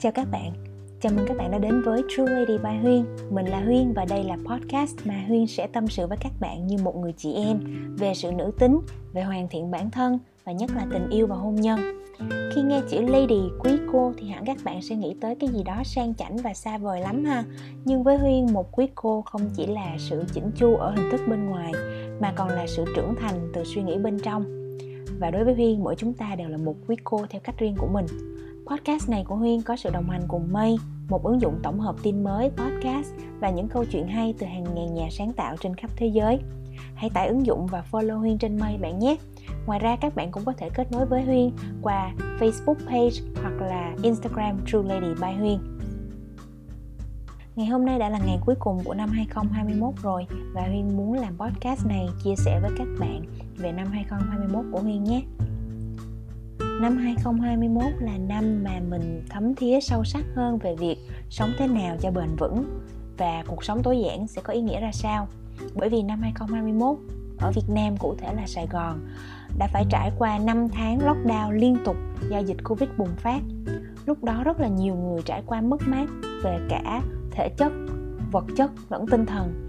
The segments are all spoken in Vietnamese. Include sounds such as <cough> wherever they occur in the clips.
Chào các bạn, chào mừng các bạn đã đến với True Lady by Huyên. Mình là Huyên và đây là podcast mà Huyên sẽ tâm sự với các bạn như một người chị em Về sự nữ tính, về hoàn thiện bản thân và nhất là tình yêu và hôn nhân. Khi nghe chữ lady, quý cô thì hẳn các bạn sẽ nghĩ tới cái gì đó sang chảnh và xa vời lắm ha. Nhưng với Huyên, một quý cô không chỉ là sự chỉnh chu ở hình thức bên ngoài Mà còn là sự trưởng thành từ suy nghĩ bên trong. Và đối với Huyên, mỗi chúng ta đều là một quý cô theo cách riêng của mình. Podcast này của Huyên có sự đồng hành cùng Mây, một ứng dụng tổng hợp tin mới, podcast và những câu chuyện hay từ hàng ngàn nhà sáng tạo trên khắp thế giới. Hãy tải ứng dụng và follow Huyên trên Mây bạn nhé. Ngoài ra các bạn cũng có thể kết nối với Huyên qua Facebook page hoặc là Instagram True Lady by Huyên. Ngày hôm nay đã là ngày cuối cùng của năm 2021 rồi và Huyên muốn làm podcast này chia sẻ với các bạn về năm 2021 của Huyên nhé. Năm 2021 là năm mà mình thấm thía sâu sắc hơn về việc sống thế nào cho bền vững và cuộc sống tối giản sẽ có ý nghĩa ra sao. Bởi vì năm 2021 ở Việt Nam cụ thể là Sài Gòn đã phải trải qua 5 tháng lockdown liên tục do dịch Covid bùng phát. Lúc đó rất là nhiều người trải qua mất mát về cả thể chất, vật chất lẫn tinh thần.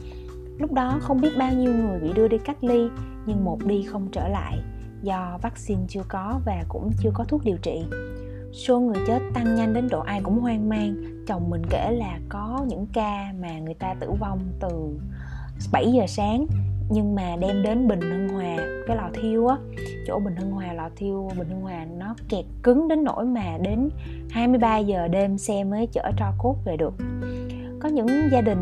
Lúc đó không biết bao nhiêu người bị đưa đi cách ly nhưng một đi không trở lại do vaccine chưa có và cũng chưa có thuốc điều trị. Số người chết tăng nhanh đến độ ai cũng hoang mang, chồng mình kể là có những ca mà người ta tử vong từ 7 giờ sáng, nhưng mà đem đến Bình Hưng Hòa, cái lò thiêu á. Chỗ Bình Hưng Hòa, lò thiêu, Bình Hưng Hòa nó kẹt cứng đến nỗi mà đến 23 giờ đêm xe mới chở tro cốt về được. Có những gia đình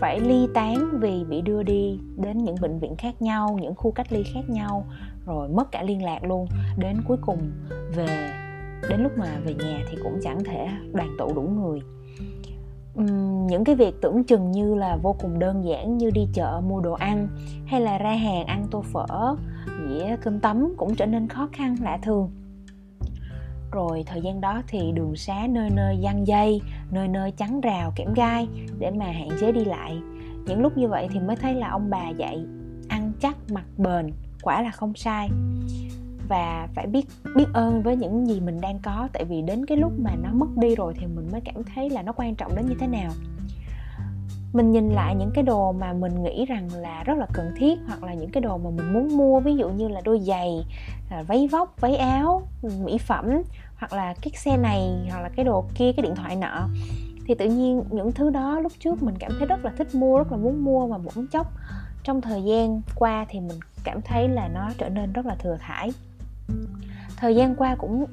phải ly tán vì bị đưa đi đến những bệnh viện khác nhau, những khu cách ly khác nhau rồi mất cả liên lạc luôn. Đến cuối cùng về đến lúc mà về nhà thì cũng chẳng thể đoàn tụ đủ người. Uhm, những cái việc tưởng chừng như là vô cùng đơn giản như đi chợ mua đồ ăn hay là ra hàng ăn tô phở dĩa cơm tấm cũng trở nên khó khăn lạ thường. Rồi thời gian đó thì đường xá nơi nơi giăng dây nơi nơi chắn rào kẽm gai để mà hạn chế đi lại. Những lúc như vậy thì mới thấy là ông bà dạy ăn chắc mặc bền quả là không sai. Và phải biết biết ơn với những gì mình đang có, tại vì đến cái lúc mà nó mất đi rồi thì mình mới cảm thấy là nó quan trọng đến như thế nào. Mình nhìn lại những cái đồ mà mình nghĩ rằng là rất là cần thiết, hoặc là những cái đồ mà mình muốn mua, ví dụ như là đôi giày à, váy vóc, váy áo, mỹ phẩm, hoặc là cái xe này, hoặc là cái đồ kia, cái điện thoại nọ, thì tự nhiên những thứ đó lúc trước mình cảm thấy rất là thích mua, rất là muốn mua mà bỗng chốc. Trong thời gian qua thì mình cảm thấy là nó trở nên rất là thừa thải. Thời gian qua cũng,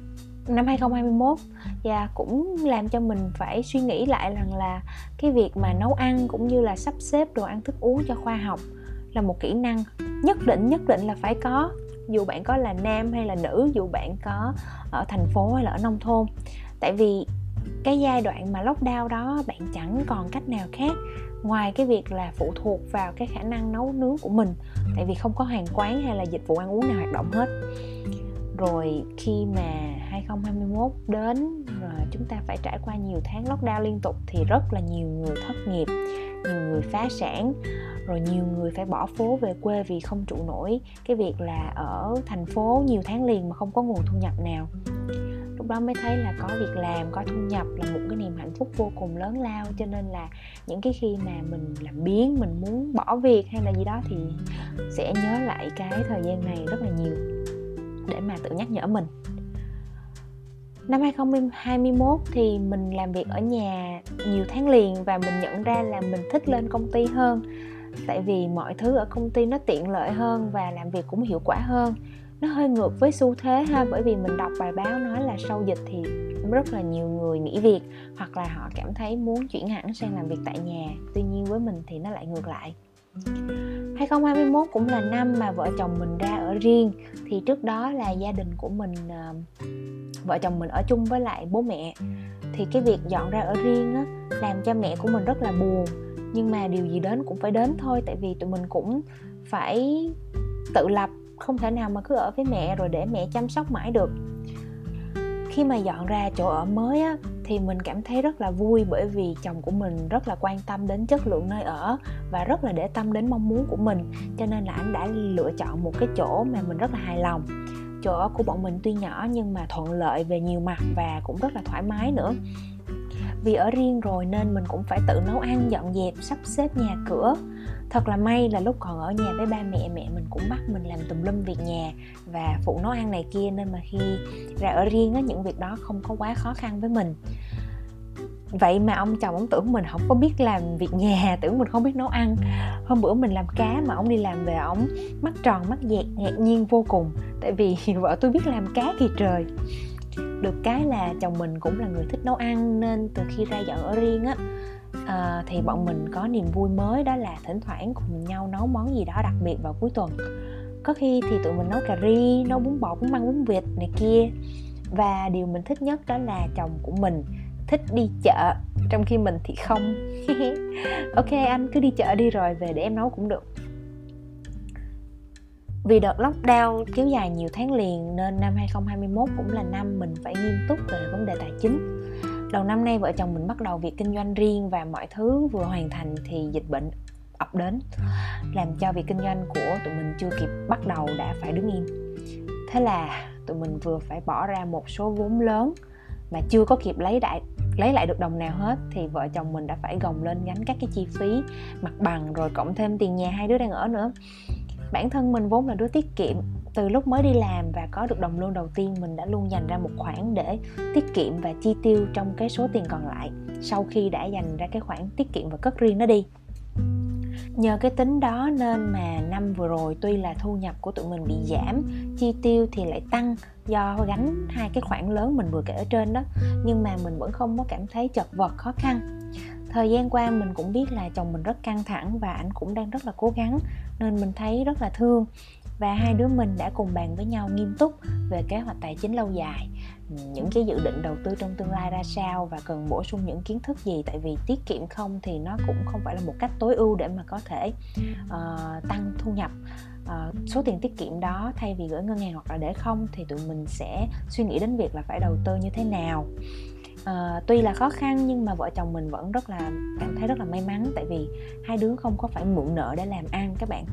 năm 2021 và cũng làm cho mình phải suy nghĩ lại rằng là cái việc mà nấu ăn cũng như là sắp xếp đồ ăn thức uống cho khoa học là một kỹ năng nhất định nhất định là phải có. Dù bạn có là nam hay là nữ, dù bạn có ở thành phố hay là ở nông thôn. Tại vì cái giai đoạn mà lockdown đó, bạn chẳng còn cách nào khác. Ngoài cái việc là phụ thuộc vào cái khả năng nấu nướng của mình, tại vì không có hàng quán hay là dịch vụ ăn uống nào hoạt động hết. Rồi khi mà 2021 đến, rồi chúng ta phải trải qua nhiều tháng lockdown liên tục thì rất là nhiều người thất nghiệp, nhiều người phá sản, rồi nhiều người phải bỏ phố về quê vì không trụ nổi. Cái việc là ở thành phố nhiều tháng liền mà không có nguồn thu nhập nào lúc đó mới thấy là có việc làm, có thu nhập là một cái niềm hạnh phúc vô cùng lớn lao. Cho nên là những cái khi mà mình làm biến mình muốn bỏ việc hay là gì đó thì sẽ nhớ lại cái thời gian này rất là nhiều để mà tự nhắc nhở mình. Năm 2021 thì mình làm việc ở nhà nhiều tháng liền và mình nhận ra là mình thích lên công ty hơn. Tại vì mọi thứ ở công ty nó tiện lợi hơn và làm việc cũng hiệu quả hơn nó hơi ngược với xu thế ha, bởi vì mình đọc bài báo nói là sau dịch thì rất là nhiều người nghỉ việc, hoặc là họ cảm thấy muốn chuyển hẳn sang làm việc tại nhà, tuy nhiên với mình thì nó lại ngược lại. 2021 cũng là năm mà vợ chồng mình ra ở riêng, thì trước đó là gia đình của mình ờ, vợ chồng mình ở chung với lại bố mẹ. Thì cái việc dọn ra ở riêng á, làm cho mẹ của mình rất là buồn, nhưng mà điều gì đến cũng phải đến thôi, tại vì tụi mình cũng phải tự lập không thể nào mà cứ ở với mẹ rồi để mẹ chăm sóc mãi được. Khi mà dọn ra chỗ ở mới á, thì mình cảm thấy rất là vui bởi vì chồng của mình rất là quan tâm đến chất lượng nơi ở và rất là để tâm đến mong muốn của mình. Cho nên là anh đã lựa chọn một cái chỗ mà mình rất là hài lòng. Chỗ ở của bọn mình tuy nhỏ nhưng mà thuận lợi về nhiều mặt và cũng rất là thoải mái nữa. Vì ở riêng rồi nên mình cũng phải tự nấu ăn dọn dẹp sắp xếp nhà cửa thật là may là lúc còn ở nhà với ba mẹ mẹ mình cũng bắt mình làm tùm lum việc nhà và phụ nấu ăn này kia, nên mà khi ra ở riêng á, những việc đó không có quá khó khăn với mình. Vậy mà ông chồng ông tưởng mình không có biết làm việc nhà, <laughs> tưởng mình không biết nấu ăn. Hôm bữa mình làm cá mà ông đi làm về, ông mắt tròn, mắt dẹt, ngạc nhiên vô cùng. Tại vì <laughs> vợ tôi biết làm cá kìa trời. Được cái là chồng mình cũng là người thích nấu ăn, nên từ khi ra vợ ở riêng á à, thì bọn mình có niềm vui mới đó là thỉnh thoảng cùng nhau nấu món gì đó đặc biệt vào cuối tuần. Có khi thì tụi mình nấu cà ri nấu bún bò bún măng bún vịt này kia. Và điều mình thích nhất đó là chồng của mình thích đi chợ trong khi mình thì không. <laughs> Ok anh cứ đi chợ đi rồi về để em nấu cũng được. Vì đợt lockdown kéo dài nhiều tháng liền nên năm 2021 cũng là năm mình phải nghiêm túc về vấn đề tài chính. Đầu năm nay vợ chồng mình bắt đầu việc kinh doanh riêng và mọi thứ vừa hoàn thành thì dịch bệnh ập đến, làm cho việc kinh doanh của tụi mình chưa kịp bắt đầu đã phải đứng im. Thế là tụi mình vừa phải bỏ ra một số vốn lớn mà chưa có kịp lấy lại lấy lại được đồng nào hết, thì vợ chồng mình đã phải gồng lên gánh các cái chi phí, mặt bằng, rồi cộng thêm tiền nhà hai đứa đang ở nữa bản thân mình vốn là đứa tiết kiệm từ lúc mới đi làm và có được đồng lương đầu tiên, mình đã luôn dành ra một khoản để tiết kiệm và chi tiêu trong cái số tiền còn lại sau khi đã dành ra cái khoản tiết kiệm và cất riêng nó đi. Nhờ cái tính đó nên mà năm vừa rồi tuy là thu nhập của tụi mình bị giảm, chi tiêu thì lại tăng do gánh hai cái khoản lớn mình vừa kể ở trên đó, nhưng mà mình vẫn không có cảm thấy chật vật khó khăn. Thời gian qua mình cũng biết là chồng mình rất căng thẳng và anh cũng đang rất là cố gắng, nên mình thấy rất là thương và hai đứa mình đã cùng bàn với nhau nghiêm túc về kế hoạch tài chính lâu dài. Những cái dự định đầu tư trong tương lai ra sao và cần bổ sung những kiến thức gì? Tại vì tiết kiệm không thì nó cũng không phải là một cách tối ưu để mà có thể uh, tăng thu nhập. Uh, số tiền tiết kiệm đó thay vì gửi ngân hàng hoặc là để không thì tụi mình sẽ suy nghĩ đến việc là phải đầu tư như thế nào à, tuy là khó khăn nhưng mà vợ chồng mình vẫn rất là cảm thấy rất là may mắn. Tại vì hai đứa không có phải mượn nợ để làm ăn các bạn.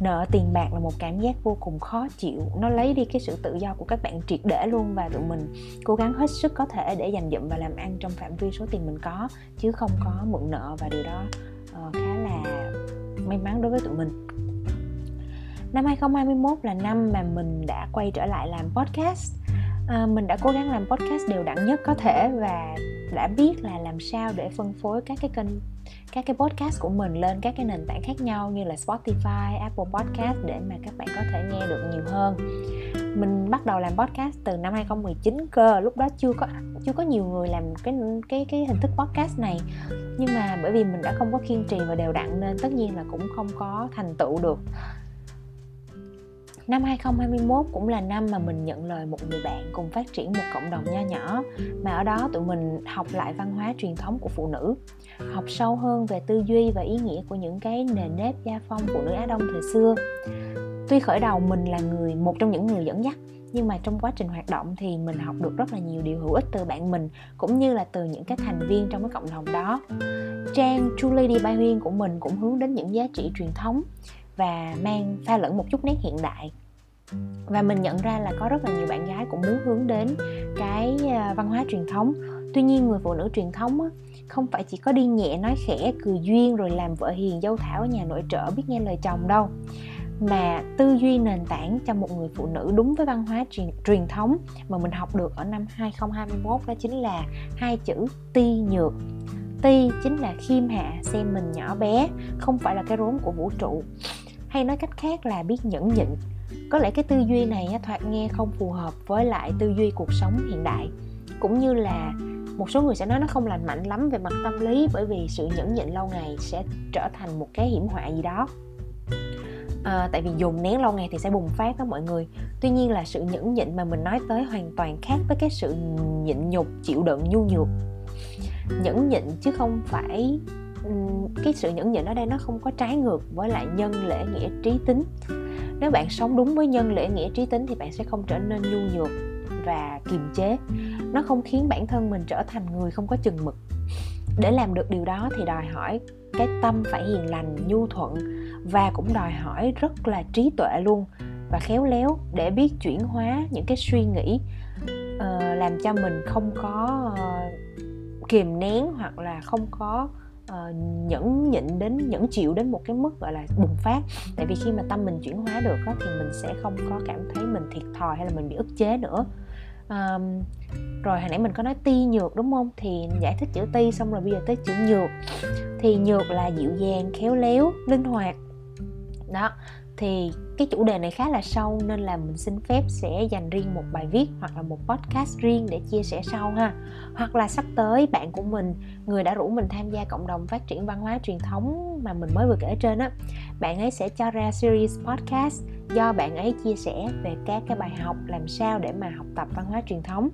Nợ tiền bạc là một cảm giác vô cùng khó chịu. Nó lấy đi cái sự tự do của các bạn triệt để luôn và tụi mình cố gắng hết sức có thể để dành dụm và làm ăn trong phạm vi số tiền mình có chứ không có mượn nợ và điều đó uh, khá là may mắn đối với tụi mình. Năm 2021 là năm mà mình đã quay trở lại làm podcast à, mình đã cố gắng làm podcast đều đặn nhất có thể và đã biết là làm sao để phân phối các cái kênh các cái podcast của mình lên các cái nền tảng khác nhau như là Spotify, Apple Podcast để mà các bạn có thể nghe được nhiều hơn. Mình bắt đầu làm podcast từ năm 2019 cơ, lúc đó chưa có chưa có nhiều người làm cái cái cái hình thức podcast này. Nhưng mà bởi vì mình đã không có kiên trì và đều đặn nên tất nhiên là cũng không có thành tựu được Năm 2021 cũng là năm mà mình nhận lời một người bạn cùng phát triển một cộng đồng nho nhỏ. Mà ở đó tụi mình học lại văn hóa truyền thống của phụ nữ, học sâu hơn về tư duy và ý nghĩa của những cái nền nếp gia phong phụ nữ Á Đông thời xưa. Tuy khởi đầu mình là người một trong những người dẫn dắt nhưng mà trong quá trình hoạt động thì mình học được rất là nhiều điều hữu ích từ bạn mình cũng như là từ những cái thành viên trong cái cộng đồng đó. Trang True Lady Bay Huyên của mình cũng hướng đến những giá trị truyền thống và mang pha lẫn một chút nét hiện đại và mình nhận ra là có rất là nhiều bạn gái cũng muốn hướng đến cái à, văn hóa truyền thống. Tuy nhiên người phụ nữ truyền thống á, không phải chỉ có đi nhẹ nói khẽ cười duyên rồi làm vợ hiền dâu thảo ở nhà nội trợ biết nghe lời chồng đâu. Mà tư duy nền tảng cho một người phụ nữ đúng với văn hóa truyền, truyền thống mà mình học được ở năm 2021 đó chính là hai chữ ti nhược. Ti chính là khiêm hạ xem mình nhỏ bé không phải là cái rốn của vũ trụ. Hay nói cách khác là biết nhẫn nhịn có lẽ cái tư duy này thoạt nghe không phù hợp với lại tư duy cuộc sống hiện đại. Cũng như là một số người sẽ nói nó không lành mạnh lắm về mặt tâm lý bởi vì sự nhẫn nhịn lâu ngày sẽ trở thành một cái hiểm họa gì đó. À, tại vì dùng nén lâu ngày thì sẽ bùng phát đó mọi người. Tuy nhiên là sự nhẫn nhịn mà mình nói tới hoàn toàn khác với cái sự nhịn nhục chịu đựng nhu nhược. Nhẫn nhịn chứ không phải cái sự nhẫn nhịn ở đây nó không có trái ngược với lại nhân lễ nghĩa trí tính nếu bạn sống đúng với nhân lễ nghĩa trí tính thì bạn sẽ không trở nên nhu nhược và kiềm chế. Nó không khiến bản thân mình trở thành người không có chừng mực. Để làm được điều đó thì đòi hỏi cái tâm phải hiền lành nhu thuận và cũng đòi hỏi rất là trí tuệ luôn và khéo léo để biết chuyển hóa những cái suy nghĩ uh, làm cho mình không có uh, kìm nén hoặc là không có uh, nhẫn nhịn đến nhẫn chịu đến một cái mức gọi là bùng phát. Tại vì khi mà tâm mình chuyển hóa được đó, thì mình sẽ không có cảm thấy mình thiệt thòi hay là mình bị ức chế nữa. Um, rồi hồi nãy mình có nói ti nhược đúng không? Thì giải thích chữ ti xong rồi bây giờ tới chữ nhược. Thì nhược là dịu dàng khéo léo linh hoạt. Đó thì cái chủ đề này khá là sâu, nên là mình xin phép sẽ dành riêng một bài viết hoặc là một podcast riêng để chia sẻ sau ha. Hoặc là sắp tới bạn của mình, người đã rủ mình tham gia cộng đồng phát triển văn hóa truyền thống mà mình mới vừa kể trên á, bạn ấy sẽ cho ra series podcast do bạn ấy chia sẻ về các cái bài học làm sao để mà học tập văn hóa truyền thống.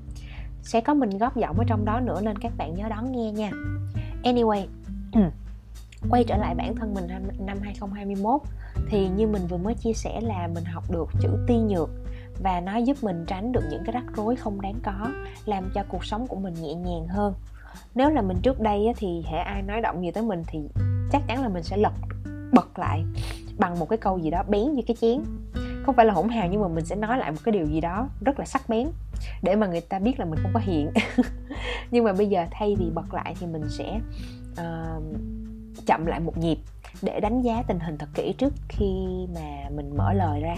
Sẽ có mình góp giọng ở trong đó nữa nên các bạn nhớ đón nghe nha. Anyway, <clears throat> quay trở lại bản thân mình năm 2021 thì như mình vừa mới chia sẻ là mình học được chữ ti nhược và nó giúp mình tránh được những cái rắc rối không đáng có làm cho cuộc sống của mình nhẹ nhàng hơn. Nếu là mình trước đây thì hệ ai nói động gì tới mình thì chắc chắn là mình sẽ lật bật lại bằng một cái câu gì đó bén như cái chén. Không phải là hỗn hào nhưng mà mình sẽ nói lại một cái điều gì đó rất là sắc bén để mà người ta biết là mình không có hiện <laughs> nhưng mà bây giờ thay vì bật lại thì mình sẽ uh, chậm lại một nhịp để đánh giá tình hình thật kỹ trước khi mà mình mở lời ra.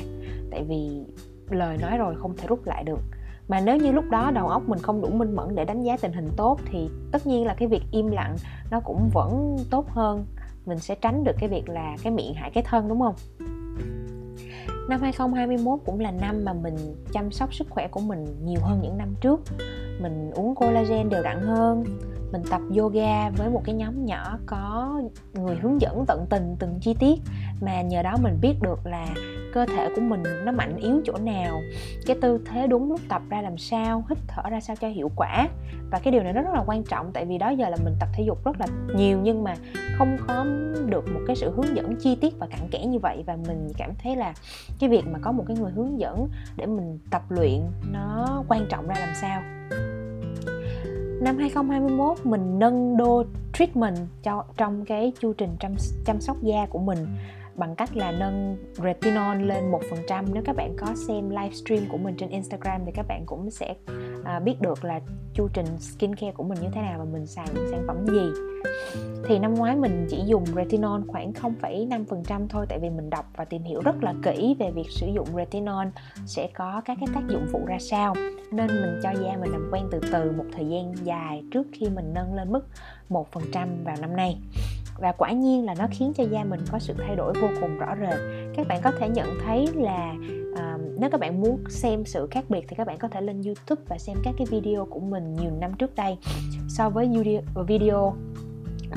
Tại vì lời nói rồi không thể rút lại được. Mà nếu như lúc đó đầu óc mình không đủ minh mẫn để đánh giá tình hình tốt thì tất nhiên là cái việc im lặng nó cũng vẫn tốt hơn. Mình sẽ tránh được cái việc là cái miệng hại cái thân, đúng không? Năm 2021 cũng là năm mà mình chăm sóc sức khỏe của mình nhiều hơn những năm trước. Mình uống collagen đều đặn hơn mình tập yoga với một cái nhóm nhỏ có người hướng dẫn tận tình từng chi tiết mà nhờ đó mình biết được là cơ thể của mình nó mạnh yếu chỗ nào, cái tư thế đúng lúc tập ra làm sao, hít thở ra sao cho hiệu quả. Và cái điều này nó rất là quan trọng tại vì đó giờ là mình tập thể dục rất là nhiều nhưng mà không có được một cái sự hướng dẫn chi tiết và cặn kẽ như vậy. Và mình cảm thấy là cái việc mà có một cái người hướng dẫn để mình tập luyện nó quan trọng ra làm sao năm 2021 mình nâng đô treatment cho trong cái chu trình chăm, chăm sóc da của mình bằng cách là nâng retinol lên 1% nếu các bạn có xem livestream của mình trên Instagram thì các bạn cũng sẽ à, biết được là chu trình skincare của mình như thế nào và mình xài những sản phẩm gì. Thì năm ngoái mình chỉ dùng retinol khoảng 0,5% thôi tại vì mình đọc và tìm hiểu rất là kỹ về việc sử dụng retinol sẽ có các cái tác dụng phụ ra sao. Nên mình cho da mình làm quen từ từ một thời gian dài trước khi mình nâng lên mức 1% vào năm nay và quả nhiên là nó khiến cho da mình có sự thay đổi vô cùng rõ rệt. Các bạn có thể nhận thấy là uh, nếu các bạn muốn xem sự khác biệt thì các bạn có thể lên youtube và xem các cái video của mình nhiều năm trước đây. So với video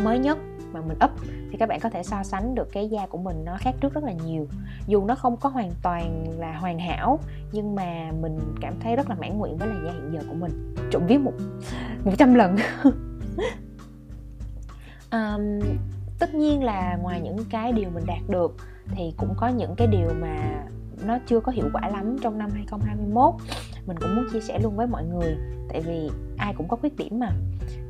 mới nhất mà mình up thì các bạn có thể so sánh được cái da của mình nó khác trước rất là nhiều. Dù nó không có hoàn toàn là hoàn hảo nhưng mà mình cảm thấy rất là mãn nguyện với là da hiện giờ của mình. Trộm viết một một trăm lần. <laughs> um, tất nhiên là ngoài những cái điều mình đạt được thì cũng có những cái điều mà nó chưa có hiệu quả lắm trong năm 2021 mình cũng muốn chia sẻ luôn với mọi người tại vì ai cũng có khuyết điểm mà.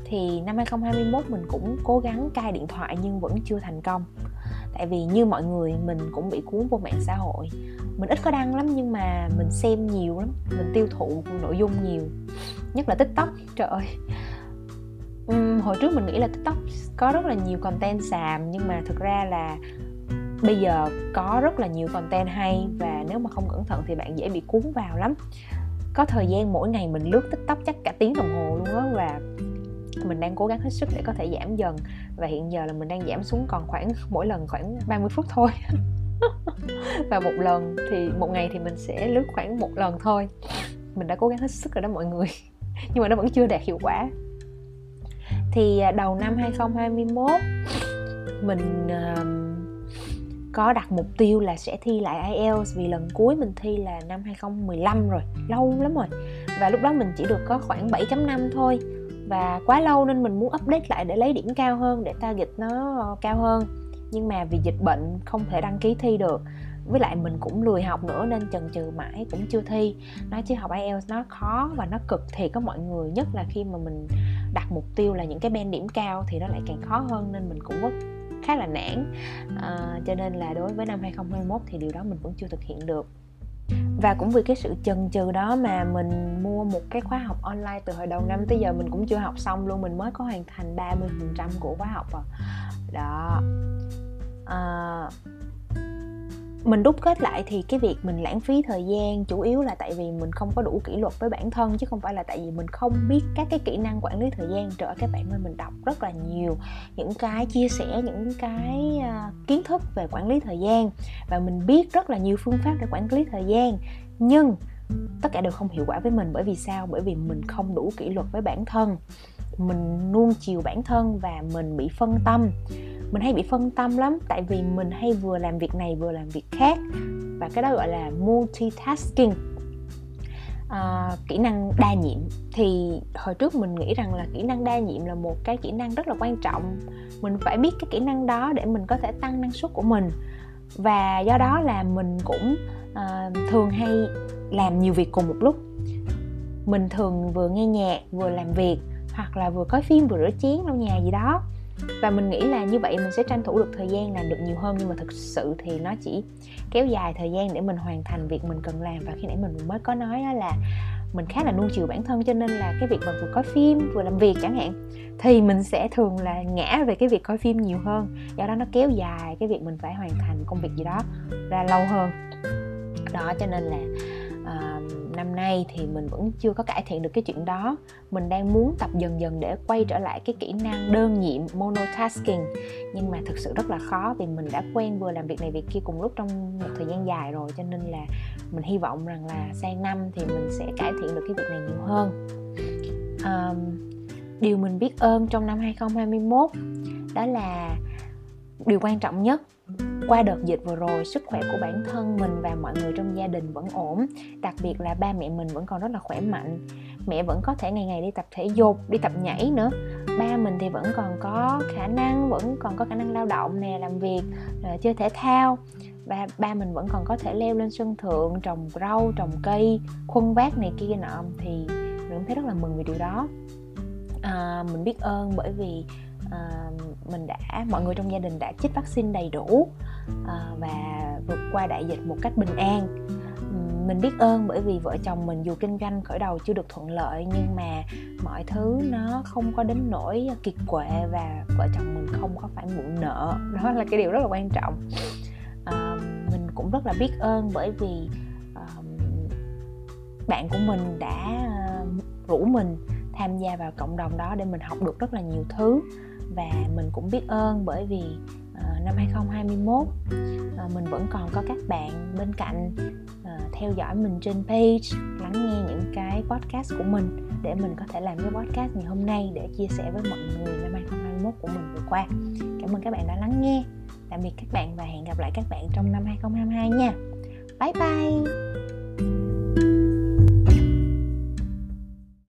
Thì năm 2021 mình cũng cố gắng cai điện thoại nhưng vẫn chưa thành công. Tại vì như mọi người mình cũng bị cuốn vô mạng xã hội. Mình ít có đăng lắm nhưng mà mình xem nhiều lắm mình tiêu thụ nội dung nhiều. Nhất là tiktok trời ơi um, hồi trước mình nghĩ là tiktok có rất là nhiều content xàm nhưng mà thực ra là bây giờ có rất là nhiều content hay và nếu mà không cẩn thận thì bạn dễ bị cuốn vào lắm. Có thời gian mỗi ngày mình lướt tiktok chắc cả tiếng đồng hồ luôn á và mình đang cố gắng hết sức để có thể giảm dần. Và hiện giờ là mình đang giảm xuống còn khoảng mỗi lần khoảng 30 phút thôi. <laughs> Và một lần thì một ngày thì mình sẽ lướt khoảng một lần thôi. Mình đã cố gắng hết sức rồi đó mọi người. Nhưng mà nó vẫn chưa đạt hiệu quả thì à, đầu năm 2021 mình uh, có đặt mục tiêu là sẽ thi lại IELTS vì lần cuối mình thi là năm 2015 rồi lâu lắm rồi. Và lúc đó mình chỉ được có khoảng 7.5 thôi. Và quá lâu nên mình muốn update lại để lấy điểm cao hơn để target nó cao hơn. Nhưng mà vì dịch bệnh không thể đăng ký thi được với lại mình cũng lười học nữa nên chần chừ mãi cũng chưa thi. Nói chứ học IELTS nó khó và nó cực thì có mọi người. Nhất là khi mà mình đặt mục tiêu là những cái band điểm cao thì nó lại càng khó hơn nên mình cũng rất khá là nản. À, cho nên là đối với năm 2021 thì điều đó mình vẫn chưa thực hiện được. Và cũng vì cái sự chần chừ đó mà mình mua một cái khóa học online từ hồi đầu năm tới giờ mình cũng chưa học xong luôn. Mình mới có hoàn thành 30% của khóa học rồi đó. À, mình đúc kết lại thì cái việc mình lãng phí thời gian chủ yếu là tại vì mình không có đủ kỷ luật với bản thân, chứ không phải là tại vì mình không biết các cái kỹ năng quản lý thời gian trời các bạn ơi mình đọc rất là nhiều. Những cái chia sẻ, những cái à, kiến thức về quản lý thời gian và mình biết rất là nhiều phương pháp để quản lý thời gian, nhưng tất cả đều không hiệu quả với mình bởi vì sao? Bởi vì mình không đủ kỷ luật với bản thân mình nuông chiều bản thân và mình bị phân tâm. Mình hay bị phân tâm lắm tại vì mình hay vừa làm việc này vừa làm việc khác. Và cái đó gọi là multitasking. À, kỹ năng đa nhiệm. Thì hồi trước mình nghĩ rằng là kỹ năng đa nhiệm là một cái kỹ năng rất là quan trọng. Mình phải biết cái kỹ năng đó để mình có thể tăng năng suất của mình. Và do đó là mình cũng uh, thường hay làm nhiều việc cùng một lúc. Mình thường vừa nghe nhạc vừa làm việc hoặc là vừa coi phim vừa rửa chén lau nhà gì đó. Và mình nghĩ là như vậy mình sẽ tranh thủ được thời gian làm được nhiều hơn. Nhưng mà thực sự thì nó chỉ kéo dài thời gian để mình hoàn thành việc mình cần làm. Và khi nãy mình mới có nói là mình khá là nuông chiều bản thân. Cho nên là cái việc mà vừa coi phim, vừa làm việc chẳng hạn, thì mình sẽ thường là ngã về cái việc coi phim nhiều hơn. Do đó nó kéo dài cái việc mình phải hoàn thành công việc gì đó ra lâu hơn. Đó, cho nên là à, năm nay thì mình vẫn chưa có cải thiện được cái chuyện đó. Mình đang muốn tập dần dần để quay trở lại cái kỹ năng đơn nhiệm monotasking. Nhưng mà thực sự rất là khó vì mình đã quen vừa làm việc này việc kia cùng lúc trong một thời gian dài rồi cho nên là mình hy vọng rằng là sang năm thì mình sẽ cải thiện được cái việc này nhiều hơn. À, điều mình biết ơn trong năm 2021 đó là điều quan trọng nhất qua đợt dịch vừa rồi sức khỏe của bản thân mình và mọi người trong gia đình vẫn ổn. Đặc biệt là ba mẹ mình vẫn còn rất là khỏe mạnh. Mẹ vẫn có thể ngày ngày đi tập thể dục đi tập nhảy nữa. Ba mình thì vẫn còn có khả năng vẫn còn có khả năng lao động nè làm việc ờ, chơi thể thao. Ba ba mình vẫn còn có thể leo lên sân thượng trồng rau trồng cây khuân vác này kia nọ. Thì mình cũng thấy rất là mừng vì điều đó. À, mình biết ơn bởi vì Ờ, mình đã mọi người trong gia đình đã chích vaccine đầy đủ à, và vượt qua đại dịch một cách bình an. Mình biết ơn bởi vì vợ chồng mình dù kinh doanh khởi đầu chưa được thuận lợi nhưng mà mọi thứ nó không có đến nỗi kiệt quệ và vợ chồng mình không có phải mượn nợ. <laughs> Đó là cái điều rất là quan trọng. À, mình cũng rất là biết ơn bởi vì bạn của mình đã rủ mình tham gia vào cộng đồng đó để mình học được rất là nhiều thứ và mình cũng biết ơn bởi vì uh, năm 2021 uh, ờ, mình vẫn còn có các bạn bên cạnh uh, theo dõi mình trên page lắng nghe những cái podcast của mình để mình có thể làm cái podcast ngày hôm nay để chia sẻ với mọi người năm 2021 của mình vừa qua. Cảm ơn các bạn đã lắng nghe. Tạm biệt các bạn và hẹn gặp lại các bạn trong năm 2022 nha. Bye bye!